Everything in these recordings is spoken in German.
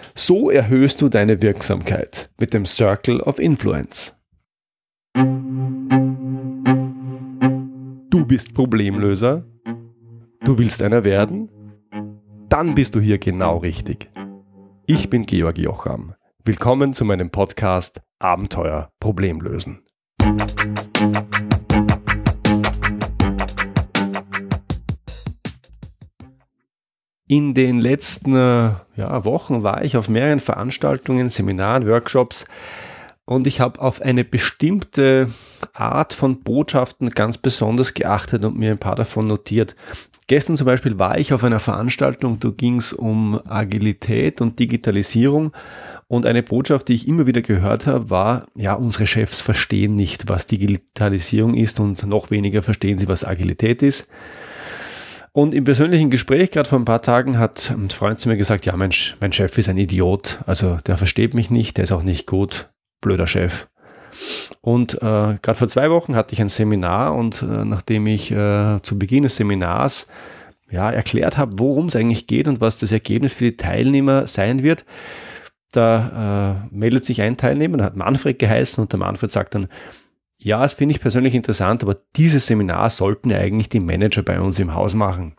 So erhöhst du deine Wirksamkeit mit dem Circle of Influence. Du bist Problemlöser? Du willst einer werden? Dann bist du hier genau richtig. Ich bin Georg Jocham. Willkommen zu meinem Podcast Abenteuer Problemlösen. In den letzten äh, ja, Wochen war ich auf mehreren Veranstaltungen, Seminaren, Workshops und ich habe auf eine bestimmte Art von Botschaften ganz besonders geachtet und mir ein paar davon notiert. Gestern zum Beispiel war ich auf einer Veranstaltung, da ging es um Agilität und Digitalisierung und eine Botschaft, die ich immer wieder gehört habe, war, ja, unsere Chefs verstehen nicht, was Digitalisierung ist und noch weniger verstehen sie, was Agilität ist. Und im persönlichen Gespräch, gerade vor ein paar Tagen, hat ein Freund zu mir gesagt, ja, mein, mein Chef ist ein Idiot. Also der versteht mich nicht, der ist auch nicht gut. Blöder Chef. Und äh, gerade vor zwei Wochen hatte ich ein Seminar und äh, nachdem ich äh, zu Beginn des Seminars ja, erklärt habe, worum es eigentlich geht und was das Ergebnis für die Teilnehmer sein wird, da äh, meldet sich ein Teilnehmer, der hat Manfred geheißen und der Manfred sagt dann, ja, das finde ich persönlich interessant, aber dieses Seminar sollten eigentlich die Manager bei uns im Haus machen.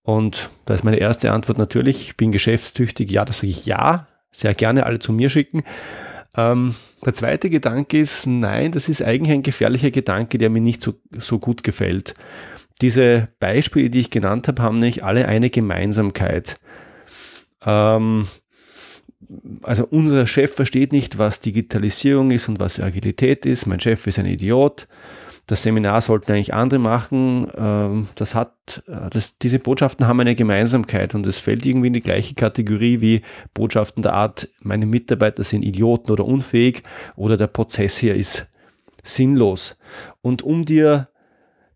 Und da ist meine erste Antwort natürlich, ich bin geschäftstüchtig, ja, das sage ich ja, sehr gerne alle zu mir schicken. Ähm, der zweite Gedanke ist, nein, das ist eigentlich ein gefährlicher Gedanke, der mir nicht so, so gut gefällt. Diese Beispiele, die ich genannt habe, haben nicht alle eine Gemeinsamkeit. Ähm, also unser Chef versteht nicht, was Digitalisierung ist und was Agilität ist. Mein Chef ist ein Idiot. Das Seminar sollten eigentlich andere machen. Ähm, das hat, äh, das, diese Botschaften haben eine Gemeinsamkeit und es fällt irgendwie in die gleiche Kategorie wie Botschaften der Art, meine Mitarbeiter sind Idioten oder unfähig oder der Prozess hier ist sinnlos. Und um dir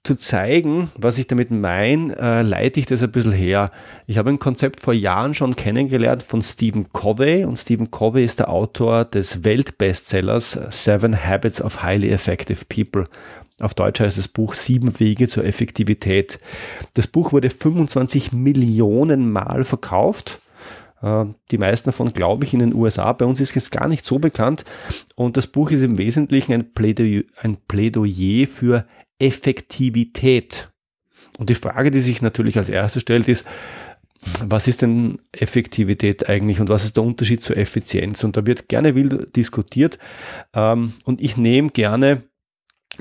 zu zeigen, was ich damit meine, äh, leite ich das ein bisschen her. Ich habe ein Konzept vor Jahren schon kennengelernt von Stephen Covey und Stephen Covey ist der Autor des Weltbestsellers Seven Habits of Highly Effective People. Auf Deutsch heißt das Buch Sieben Wege zur Effektivität. Das Buch wurde 25 Millionen Mal verkauft. Äh, die meisten davon, glaube ich, in den USA. Bei uns ist es gar nicht so bekannt. Und das Buch ist im Wesentlichen ein Plädoyer, ein Plädoyer für Effektivität. Und die Frage, die sich natürlich als erstes stellt, ist, was ist denn Effektivität eigentlich und was ist der Unterschied zur Effizienz? Und da wird gerne wild diskutiert. Ähm, und ich nehme gerne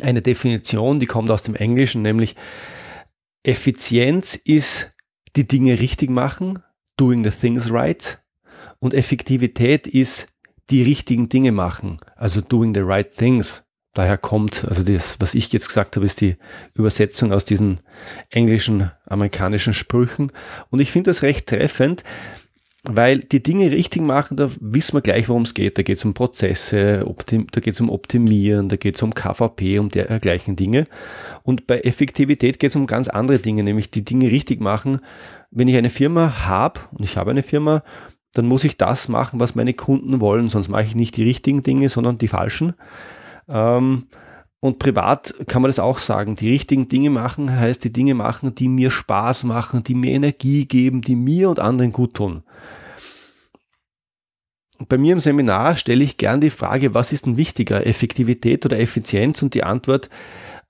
eine Definition, die kommt aus dem Englischen, nämlich Effizienz ist die Dinge richtig machen, doing the things right. Und Effektivität ist die richtigen Dinge machen, also doing the right things daher kommt. Also das, was ich jetzt gesagt habe, ist die Übersetzung aus diesen englischen, amerikanischen Sprüchen. Und ich finde das recht treffend, weil die Dinge richtig machen, da wissen wir gleich, worum es geht. Da geht es um Prozesse, da geht es um Optimieren, da geht es um KVP, um dergleichen Dinge. Und bei Effektivität geht es um ganz andere Dinge, nämlich die Dinge richtig machen. Wenn ich eine Firma habe, und ich habe eine Firma, dann muss ich das machen, was meine Kunden wollen, sonst mache ich nicht die richtigen Dinge, sondern die falschen. Ähm, und privat kann man das auch sagen. Die richtigen Dinge machen heißt die Dinge machen, die mir Spaß machen, die mir Energie geben, die mir und anderen gut tun. Bei mir im Seminar stelle ich gern die Frage, was ist denn wichtiger, Effektivität oder Effizienz? Und die Antwort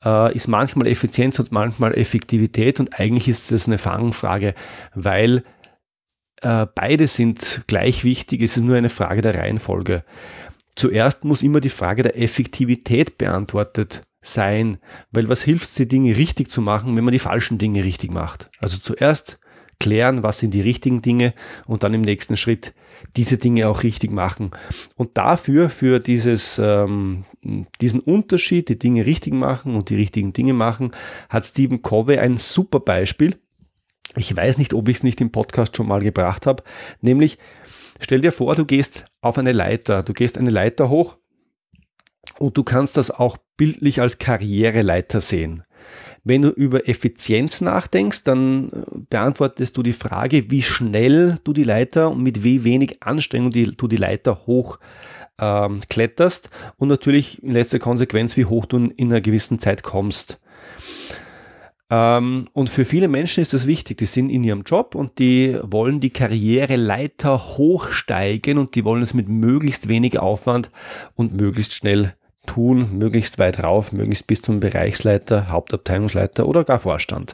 äh, ist manchmal Effizienz und manchmal Effektivität. Und eigentlich ist das eine Fangfrage, weil äh, beide sind gleich wichtig. Es ist nur eine Frage der Reihenfolge. Zuerst muss immer die Frage der Effektivität beantwortet sein, weil was hilft es, die Dinge richtig zu machen, wenn man die falschen Dinge richtig macht? Also zuerst klären, was sind die richtigen Dinge und dann im nächsten Schritt diese Dinge auch richtig machen. Und dafür, für dieses, ähm, diesen Unterschied, die Dinge richtig machen und die richtigen Dinge machen, hat Stephen Covey ein super Beispiel. Ich weiß nicht, ob ich es nicht im Podcast schon mal gebracht habe, nämlich Stell dir vor, du gehst auf eine Leiter, du gehst eine Leiter hoch und du kannst das auch bildlich als Karriereleiter sehen. Wenn du über Effizienz nachdenkst, dann äh, beantwortest du die Frage, wie schnell du die Leiter und mit wie wenig Anstrengung die, du die Leiter hoch ähm, kletterst und natürlich in letzter Konsequenz, wie hoch du in einer gewissen Zeit kommst. Ähm, und für viele Menschen ist das wichtig. Die sind in ihrem Job und die wollen die Karriereleiter hochsteigen und die wollen es mit möglichst wenig Aufwand und möglichst schnell tun, möglichst weit rauf, möglichst bis zum Bereichsleiter, Hauptabteilungsleiter oder gar Vorstand.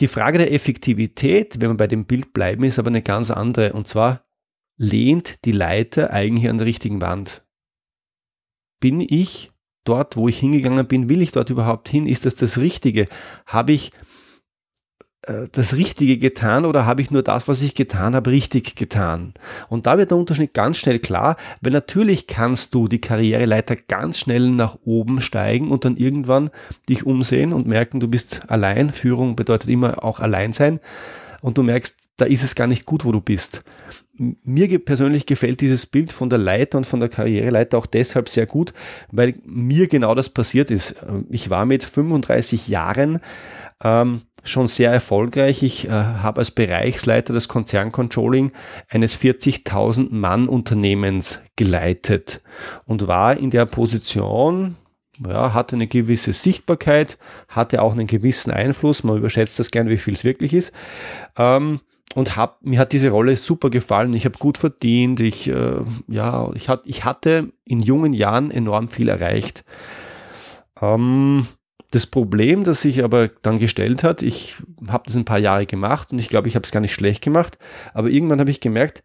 Die Frage der Effektivität, wenn wir bei dem Bild bleiben, ist aber eine ganz andere. Und zwar lehnt die Leiter eigentlich an der richtigen Wand. Bin ich dort, wo ich hingegangen bin, will ich dort überhaupt hin? Ist das das Richtige? Habe ich äh, das Richtige getan oder habe ich nur das, was ich getan habe, richtig getan? Und da wird der Unterschied ganz schnell klar, weil natürlich kannst du die Karriereleiter ganz schnell nach oben steigen und dann irgendwann dich umsehen und merken, du bist allein. Führung bedeutet immer auch allein sein. Und du merkst, da ist es gar nicht gut, wo du bist mir persönlich gefällt dieses Bild von der Leiter und von der Karriereleiter auch deshalb sehr gut, weil mir genau das passiert ist. Ich war mit 35 Jahren ähm, schon sehr erfolgreich. Ich äh, habe als Bereichsleiter des Konzerncontrolling eines 40.000 Mann Unternehmens geleitet und war in der Position, ja, hatte eine gewisse Sichtbarkeit, hatte auch einen gewissen Einfluss. Man überschätzt das gern, wie viel es wirklich ist. Ähm, und hab, mir hat diese Rolle super gefallen. Ich habe gut verdient. Ich, äh, ja, ich, hat, ich hatte in jungen Jahren enorm viel erreicht. Ähm, das Problem, das sich aber dann gestellt hat, ich habe das ein paar Jahre gemacht und ich glaube, ich habe es gar nicht schlecht gemacht, aber irgendwann habe ich gemerkt,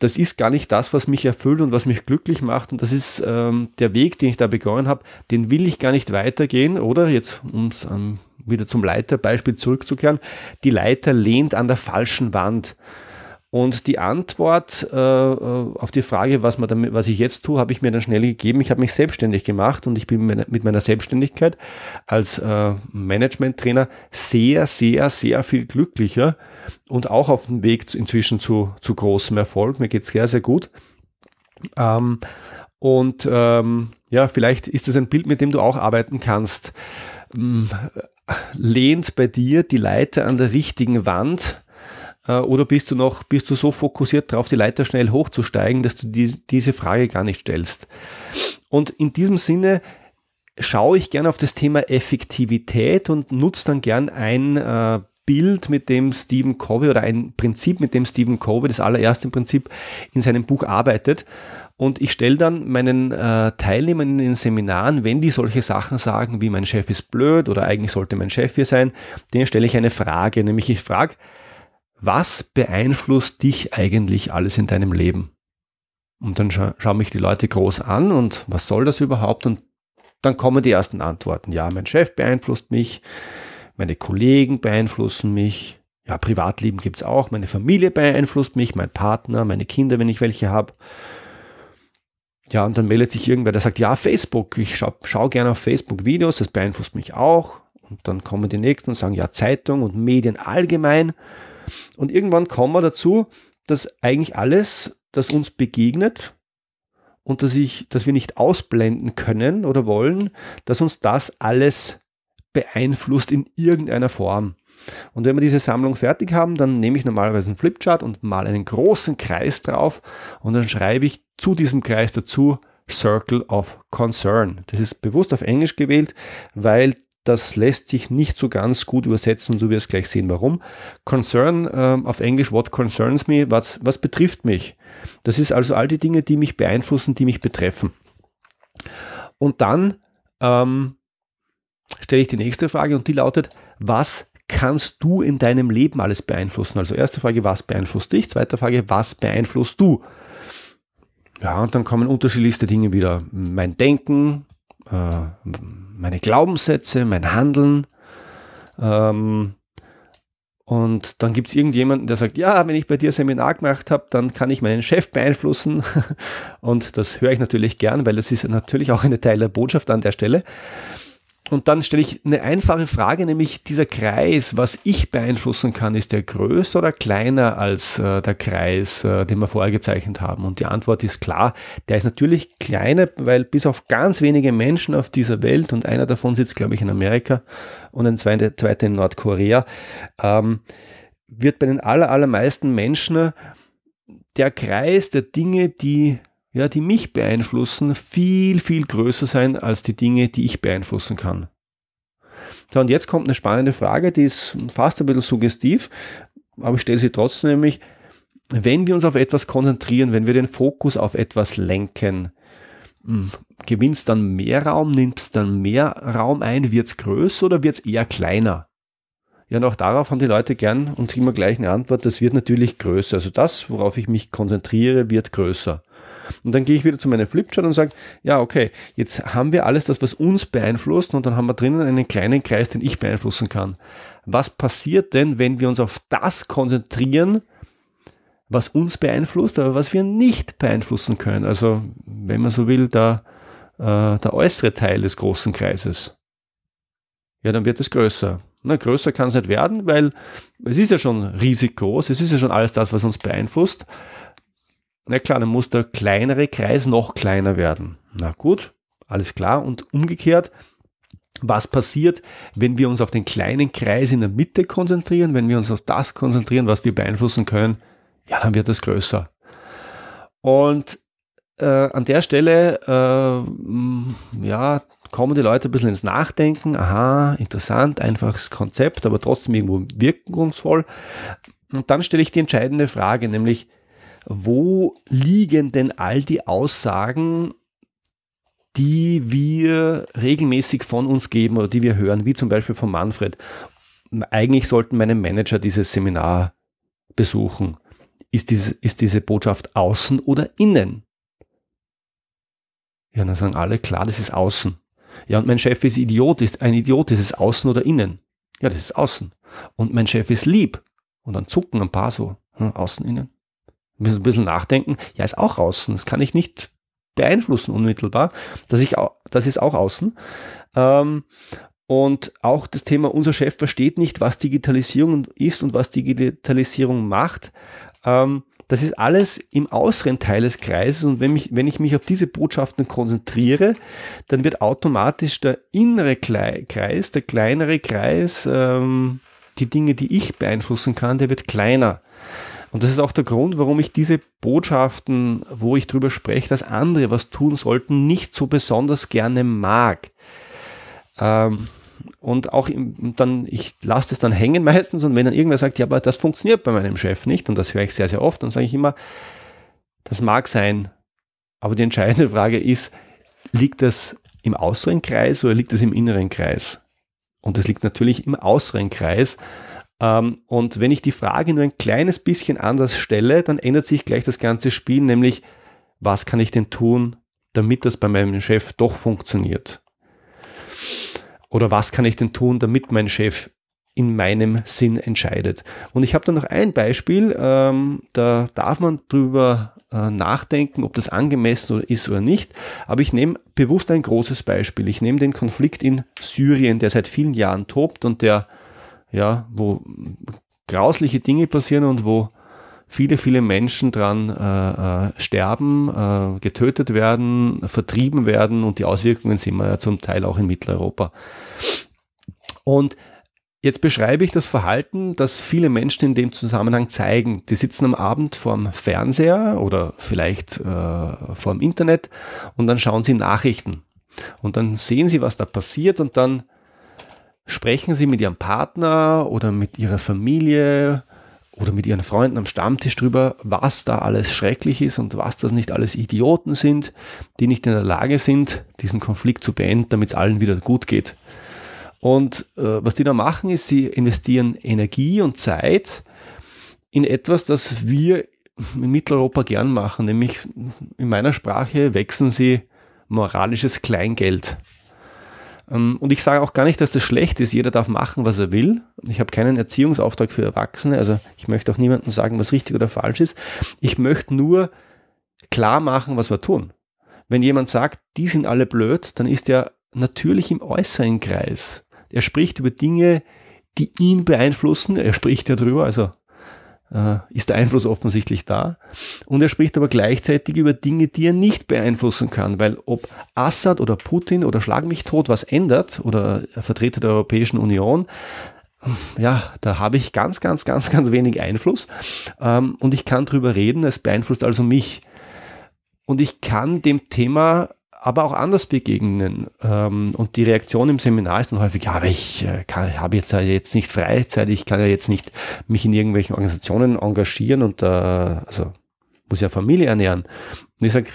das ist gar nicht das, was mich erfüllt und was mich glücklich macht. Und das ist ähm, der Weg, den ich da begonnen habe, den will ich gar nicht weitergehen. Oder jetzt, um ähm, wieder zum Leiterbeispiel zurückzukehren, die Leiter lehnt an der falschen Wand. Und die Antwort äh, äh, auf die Frage, was, man damit, was ich jetzt tue, habe ich mir dann schnell gegeben. Ich habe mich selbstständig gemacht und ich bin mit meiner Selbstständigkeit als äh, Management-Trainer sehr, sehr, sehr viel glücklicher und auch auf dem Weg inzwischen zu, zu großem Erfolg. Mir geht es sehr, sehr gut. Ähm, und ähm, ja, vielleicht ist das ein Bild, mit dem du auch arbeiten kannst. Lehnt bei dir die Leiter an der richtigen Wand? Äh, oder bist du noch, bist du so fokussiert darauf, die Leiter schnell hochzusteigen, dass du die, diese Frage gar nicht stellst? Und in diesem Sinne schaue ich gerne auf das Thema Effektivität und nutze dann gern ein äh, Bild, mit dem Stephen Covey oder ein Prinzip, mit dem Stephen Covey das allererste Prinzip in seinem Buch arbeitet. Und ich stelle dann meinen äh, Teilnehmern in den Seminaren, wenn die solche Sachen sagen, wie mein Chef ist blöd oder eigentlich sollte mein Chef hier sein, denen stelle ich eine Frage, nämlich ich frage, was beeinflusst dich eigentlich alles in deinem Leben? Und dann scha schauen mich die Leute groß an und was soll das überhaupt? Und dann kommen die ersten Antworten. Ja, mein Chef beeinflusst mich, meine Kollegen beeinflussen mich, ja, Privatleben gibt's auch, meine Familie beeinflusst mich, mein Partner, meine Kinder, wenn ich welche habe. Ja, und dann meldet sich irgendwer, der sagt, ja, Facebook, ich schaue schau gerne auf Facebook Videos, das beeinflusst mich auch. Und dann kommen die nächsten und sagen, ja, Zeitung und Medien allgemein. Und irgendwann kommen wir dazu, dass eigentlich alles, das uns begegnet und dass, ich, dass wir nicht ausblenden können oder wollen, dass uns das alles beeinflusst in irgendeiner Form. Und wenn wir diese Sammlung fertig haben, dann nehme ich normalerweise einen Flipchart und mal einen großen Kreis drauf und dann schreibe ich zu diesem Kreis dazu Circle of Concern. Das ist bewusst auf Englisch gewählt, weil das lässt sich nicht so ganz gut übersetzen und du wirst gleich sehen, warum. Concern äh, auf Englisch, what concerns me, was, was betrifft mich. Das ist also all die Dinge, die mich beeinflussen, die mich betreffen. Und dann ähm, stelle ich die nächste Frage und die lautet, was kannst du in deinem Leben alles beeinflussen? Also erste Frage, was beeinflusst dich? Zweite Frage, was beeinflusst du? Ja, und dann kommen unterschiedlichste Dinge wieder. Mein Denken, äh, meine Glaubenssätze, mein Handeln. Ähm, und dann gibt es irgendjemanden, der sagt, ja, wenn ich bei dir Seminar gemacht habe, dann kann ich meinen Chef beeinflussen. Und das höre ich natürlich gern, weil das ist natürlich auch eine Teil der Botschaft an der Stelle. Und dann stelle ich eine einfache Frage, nämlich dieser Kreis, was ich beeinflussen kann, ist der größer oder kleiner als äh, der Kreis, äh, den wir vorher gezeichnet haben? Und die Antwort ist klar, der ist natürlich kleiner, weil bis auf ganz wenige Menschen auf dieser Welt, und einer davon sitzt, glaube ich, in Amerika und ein zweiter, zweiter in Nordkorea, ähm, wird bei den aller, allermeisten Menschen der Kreis der Dinge, die ja, die mich beeinflussen, viel, viel größer sein als die Dinge, die ich beeinflussen kann. So, und jetzt kommt eine spannende Frage, die ist fast ein bisschen suggestiv, aber ich stelle sie trotzdem nämlich, wenn wir uns auf etwas konzentrieren, wenn wir den Fokus auf etwas lenken, hm, gewinnst dann mehr Raum, nimmst dann mehr Raum ein, wird es größer oder wird es eher kleiner? Ja, und auch darauf haben die Leute gern und immer gleich eine Antwort, das wird natürlich größer. Also das, worauf ich mich konzentriere, wird größer. Und dann gehe ich wieder zu meinem Flipchart und sage, ja, okay, jetzt haben wir alles das, was uns beeinflusst und dann haben wir drinnen einen kleinen Kreis, den ich beeinflussen kann. Was passiert denn, wenn wir uns auf das konzentrieren, was uns beeinflusst, aber was wir nicht beeinflussen können? Also, wenn man so will, der, äh, der äußere Teil des großen Kreises. Ja, dann wird es größer. Na, größer kann es nicht werden, weil es ist ja schon riesig groß, es ist ja schon alles das, was uns beeinflusst. Na klar, dann muss der kleinere Kreis noch kleiner werden. Na gut, alles klar. Und umgekehrt, was passiert, wenn wir uns auf den kleinen Kreis in der Mitte konzentrieren, wenn wir uns auf das konzentrieren, was wir beeinflussen können, ja, dann wird es größer. Und äh, an der Stelle, äh, ja, kommen die Leute ein bisschen ins Nachdenken. Aha, interessant, einfaches Konzept, aber trotzdem irgendwo wirkungsvoll. Und dann stelle ich die entscheidende Frage, nämlich, wo liegen denn all die Aussagen, die wir regelmäßig von uns geben oder die wir hören, wie zum Beispiel von Manfred? Eigentlich sollten meine Manager dieses Seminar besuchen. Ist diese, ist diese Botschaft außen oder innen? Ja, dann sagen alle, klar, das ist außen. Ja, und mein Chef ist Idiot, ist ein Idiot, ist es außen oder innen? Ja, das ist außen. Und mein Chef ist lieb. Und dann zucken ein paar so, hm, außen, innen. Ein bisschen nachdenken, ja, ist auch außen. Das kann ich nicht beeinflussen unmittelbar. Das, ich das ist auch außen. Ähm, und auch das Thema, unser Chef versteht nicht, was Digitalisierung ist und was Digitalisierung macht. Ähm, das ist alles im äußeren Teil des Kreises und wenn, mich, wenn ich mich auf diese Botschaften konzentriere, dann wird automatisch der innere Kreis, der kleinere Kreis, ähm, die Dinge, die ich beeinflussen kann, der wird kleiner. Und das ist auch der Grund, warum ich diese Botschaften, wo ich drüber spreche, dass andere was tun sollten, nicht so besonders gerne mag. Ähm, und auch im, dann, ich lasse das dann hängen meistens und wenn dann irgendwer sagt, ja, aber das funktioniert bei meinem Chef nicht und das höre ich sehr, sehr oft, dann sage ich immer, das mag sein, aber die entscheidende Frage ist, liegt das im äußeren Kreis oder liegt das im inneren Kreis? Und das liegt natürlich im äußeren Kreis. Ähm, und wenn ich die Frage nur ein kleines bisschen anders stelle, dann ändert sich gleich das ganze Spiel, nämlich was kann ich denn tun, damit das bei meinem Chef doch funktioniert? Oder was kann ich denn tun, damit mein Chef in meinem Sinn entscheidet. Und ich habe da noch ein Beispiel, ähm, da darf man drüber äh, nachdenken, ob das angemessen ist oder nicht. Aber ich nehme bewusst ein großes Beispiel. Ich nehme den Konflikt in Syrien, der seit vielen Jahren tobt und der, ja, wo grausliche Dinge passieren und wo viele, viele Menschen dran äh, äh, sterben, äh, getötet werden, vertrieben werden und die Auswirkungen sehen wir ja zum Teil auch in Mitteleuropa. Und Jetzt beschreibe ich das Verhalten, das viele Menschen in dem Zusammenhang zeigen. Die sitzen am Abend vorm Fernseher oder vielleicht äh, vorm Internet und dann schauen sie Nachrichten. Und dann sehen sie, was da passiert und dann sprechen sie mit ihrem Partner oder mit ihrer Familie oder mit ihren Freunden am Stammtisch drüber, was da alles schrecklich ist und was das nicht alles Idioten sind, die nicht in der Lage sind, diesen Konflikt zu beenden, damit es allen wieder gut geht. Und äh, was die da machen, ist, sie investieren Energie und Zeit in etwas, das wir in Mitteleuropa gern machen, nämlich in meiner Sprache wechseln sie moralisches Kleingeld. Ähm, und ich sage auch gar nicht, dass das schlecht ist. Jeder darf machen, was er will. Ich habe keinen Erziehungsauftrag für Erwachsene. Also ich möchte auch niemandem sagen, was richtig oder falsch ist. Ich möchte nur klar machen, was wir tun. Wenn jemand sagt, die sind alle blöd, dann ist er natürlich im äußeren Kreis. Er spricht über Dinge, die ihn beeinflussen. Er spricht ja drüber, also äh, ist der Einfluss offensichtlich da. Und er spricht aber gleichzeitig über Dinge, die er nicht beeinflussen kann, weil ob Assad oder Putin oder Schlag mich tot was ändert oder Vertreter der Europäischen Union, ja, da habe ich ganz, ganz, ganz, ganz wenig Einfluss ähm, und ich kann drüber reden, es beeinflusst also mich. Und ich kann dem Thema aber auch anders begegnen. Ähm, und die Reaktion im Seminar ist dann häufig, ja, aber ich äh, kann, habe jetzt, jetzt nicht Freizeit, ich kann ja jetzt nicht mich in irgendwelchen Organisationen engagieren und äh, also muss ja Familie ernähren. Und ich sage,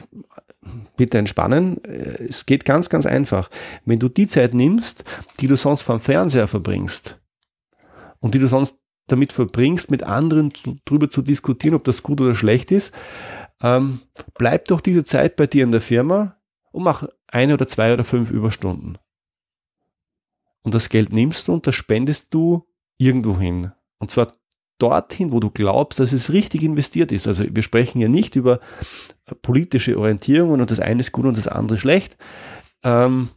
bitte entspannen. Äh, es geht ganz, ganz einfach. Wenn du die Zeit nimmst, die du sonst vom Fernseher verbringst und die du sonst damit verbringst, mit anderen darüber zu diskutieren, ob das gut oder schlecht ist, ähm, bleib doch diese Zeit bei dir in der Firma und mach eine oder zwei oder fünf Überstunden. Und das Geld nimmst du und das spendest du irgendwo hin. Und zwar dorthin, wo du glaubst, dass es richtig investiert ist. Also wir sprechen ja nicht über politische Orientierungen und das eine ist gut und das andere schlecht. Ähm,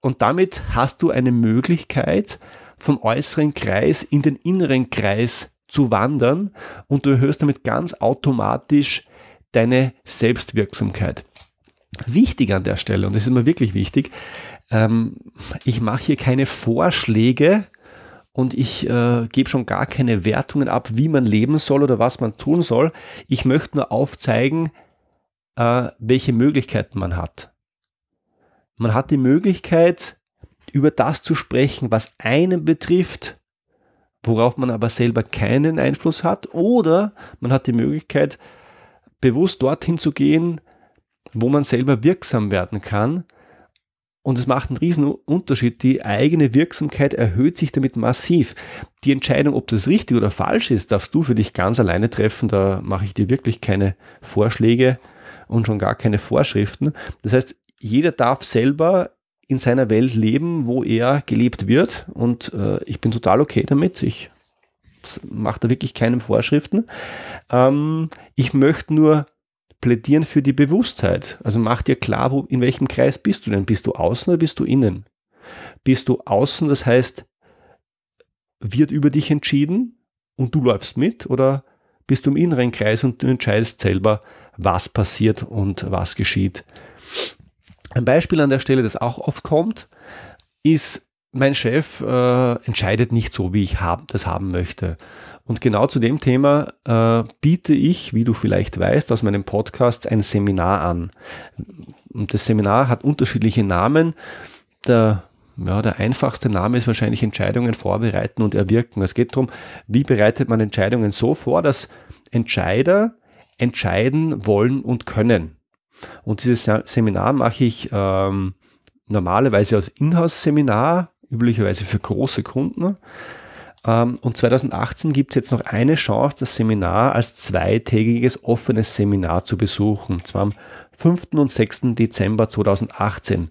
und damit hast du eine Möglichkeit, vom äußeren Kreis in den inneren Kreis zu wandern und du erhöhst damit ganz automatisch deine Selbstwirksamkeit. Wichtig an der Stelle, und das ist mir wirklich wichtig, ähm, ich mache hier keine Vorschläge, und ich äh, gebe schon gar keine Wertungen ab, wie man leben soll oder was man tun soll. Ich möchte nur aufzeigen, äh, welche Möglichkeiten man hat. Man hat die Möglichkeit, über das zu sprechen, was einen betrifft, worauf man aber selber keinen Einfluss hat, oder man hat die Möglichkeit, bewusst dorthin zu gehen, wo man selber wirksam werden kann und es macht einen riesen Unterschied. Die eigene Wirksamkeit erhöht sich damit massiv. Die Entscheidung, ob das richtig oder falsch ist, darfst du für dich ganz alleine treffen. Da mache ich dir wirklich keine Vorschläge und schon gar keine Vorschriften. Das heißt, jeder darf selber in seiner Welt leben, wo er gelebt wird. Und äh, ich bin total okay damit. Ich mache da wirklich keine Vorschriften. Ähm, ich möchte nur plädieren für die Bewusstheit. Also mach dir klar, wo, in welchem Kreis bist du denn? Bist du außen oder bist du innen? Bist du außen, das heißt, wird über dich entschieden und du läufst mit oder bist du im inneren Kreis und du entscheidest selber, was passiert und was geschieht. Ein Beispiel an der Stelle, das auch oft kommt, ist, mein Chef äh, entscheidet nicht so, wie ich hab, das haben möchte. Und genau zu dem Thema äh, biete ich, wie du vielleicht weißt, aus meinem Podcast ein Seminar an. Und das Seminar hat unterschiedliche Namen. Der, ja, der einfachste Name ist wahrscheinlich Entscheidungen vorbereiten und erwirken. Es geht darum, wie bereitet man Entscheidungen so vor, dass Entscheider entscheiden wollen und können. Und dieses Seminar mache ich ähm, normalerweise als Inhouse-Seminar, üblicherweise für große Kunden. Ähm, und 2018 gibt es jetzt noch eine Chance, das Seminar als zweitägiges offenes Seminar zu besuchen. Und zwar am 5. und 6. Dezember 2018.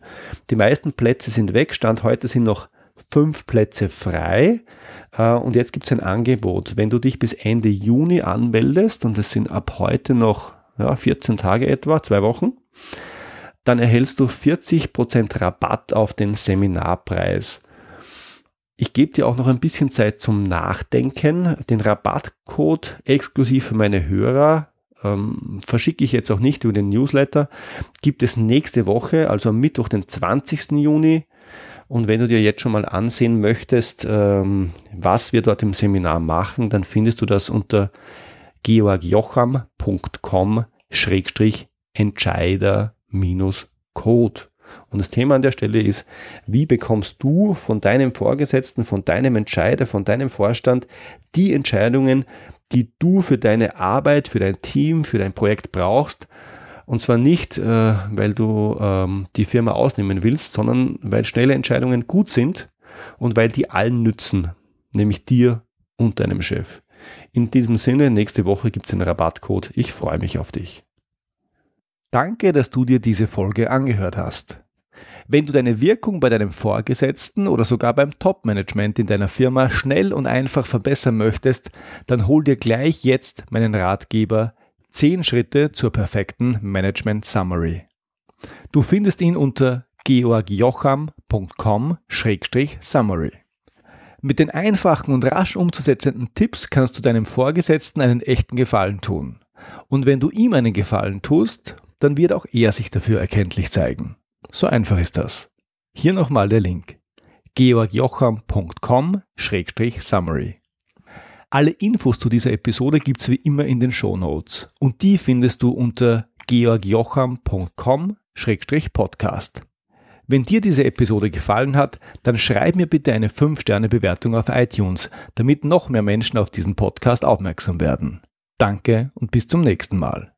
Die meisten Plätze sind weg. Stand heute sind noch fünf Plätze frei. Äh, und jetzt gibt es ein Angebot. Wenn du dich bis Ende Juni anmeldest, und das sind ab heute noch ja, 14 Tage etwa, zwei Wochen, dann erhältst du 40% Rabatt auf den Seminarpreis. Ich gebe dir auch noch ein bisschen Zeit zum Nachdenken. Den Rabattcode exklusiv für meine Hörer ähm, verschicke ich jetzt auch nicht über den Newsletter. Gibt es nächste Woche, also am Mittwoch, den 20. Juni. Und wenn du dir jetzt schon mal ansehen möchtest, ähm, was wir dort im Seminar machen, dann findest du das unter georgjocham.com-entscheider-code. Und das Thema an der Stelle ist, wie bekommst du von deinem Vorgesetzten, von deinem Entscheider, von deinem Vorstand die Entscheidungen, die du für deine Arbeit, für dein Team, für dein Projekt brauchst. Und zwar nicht, äh, weil du ähm, die Firma ausnehmen willst, sondern weil schnelle Entscheidungen gut sind und weil die allen nützen, nämlich dir und deinem Chef. In diesem Sinne, nächste Woche gibt es einen Rabattcode. Ich freue mich auf dich. Danke, dass du dir diese Folge angehört hast. Wenn du deine Wirkung bei deinem Vorgesetzten oder sogar beim Top-Management in deiner Firma schnell und einfach verbessern möchtest, dann hol dir gleich jetzt meinen Ratgeber 10 Schritte zur perfekten Management Summary. Du findest ihn unter georgjocham.com-summary. Mit den einfachen und rasch umzusetzenden Tipps kannst du deinem Vorgesetzten einen echten Gefallen tun. Und wenn du ihm einen Gefallen tust, dann wird auch er sich dafür erkenntlich zeigen. So einfach ist das. Hier nochmal der Link. georgjocham.com-summary. Alle Infos zu dieser Episode gibt's wie immer in den Show Notes und die findest du unter georgjocham.com podcast Wenn dir diese Episode gefallen hat, dann schreib mir bitte eine 5-Sterne-Bewertung auf iTunes, damit noch mehr Menschen auf diesen Podcast aufmerksam werden. Danke und bis zum nächsten Mal.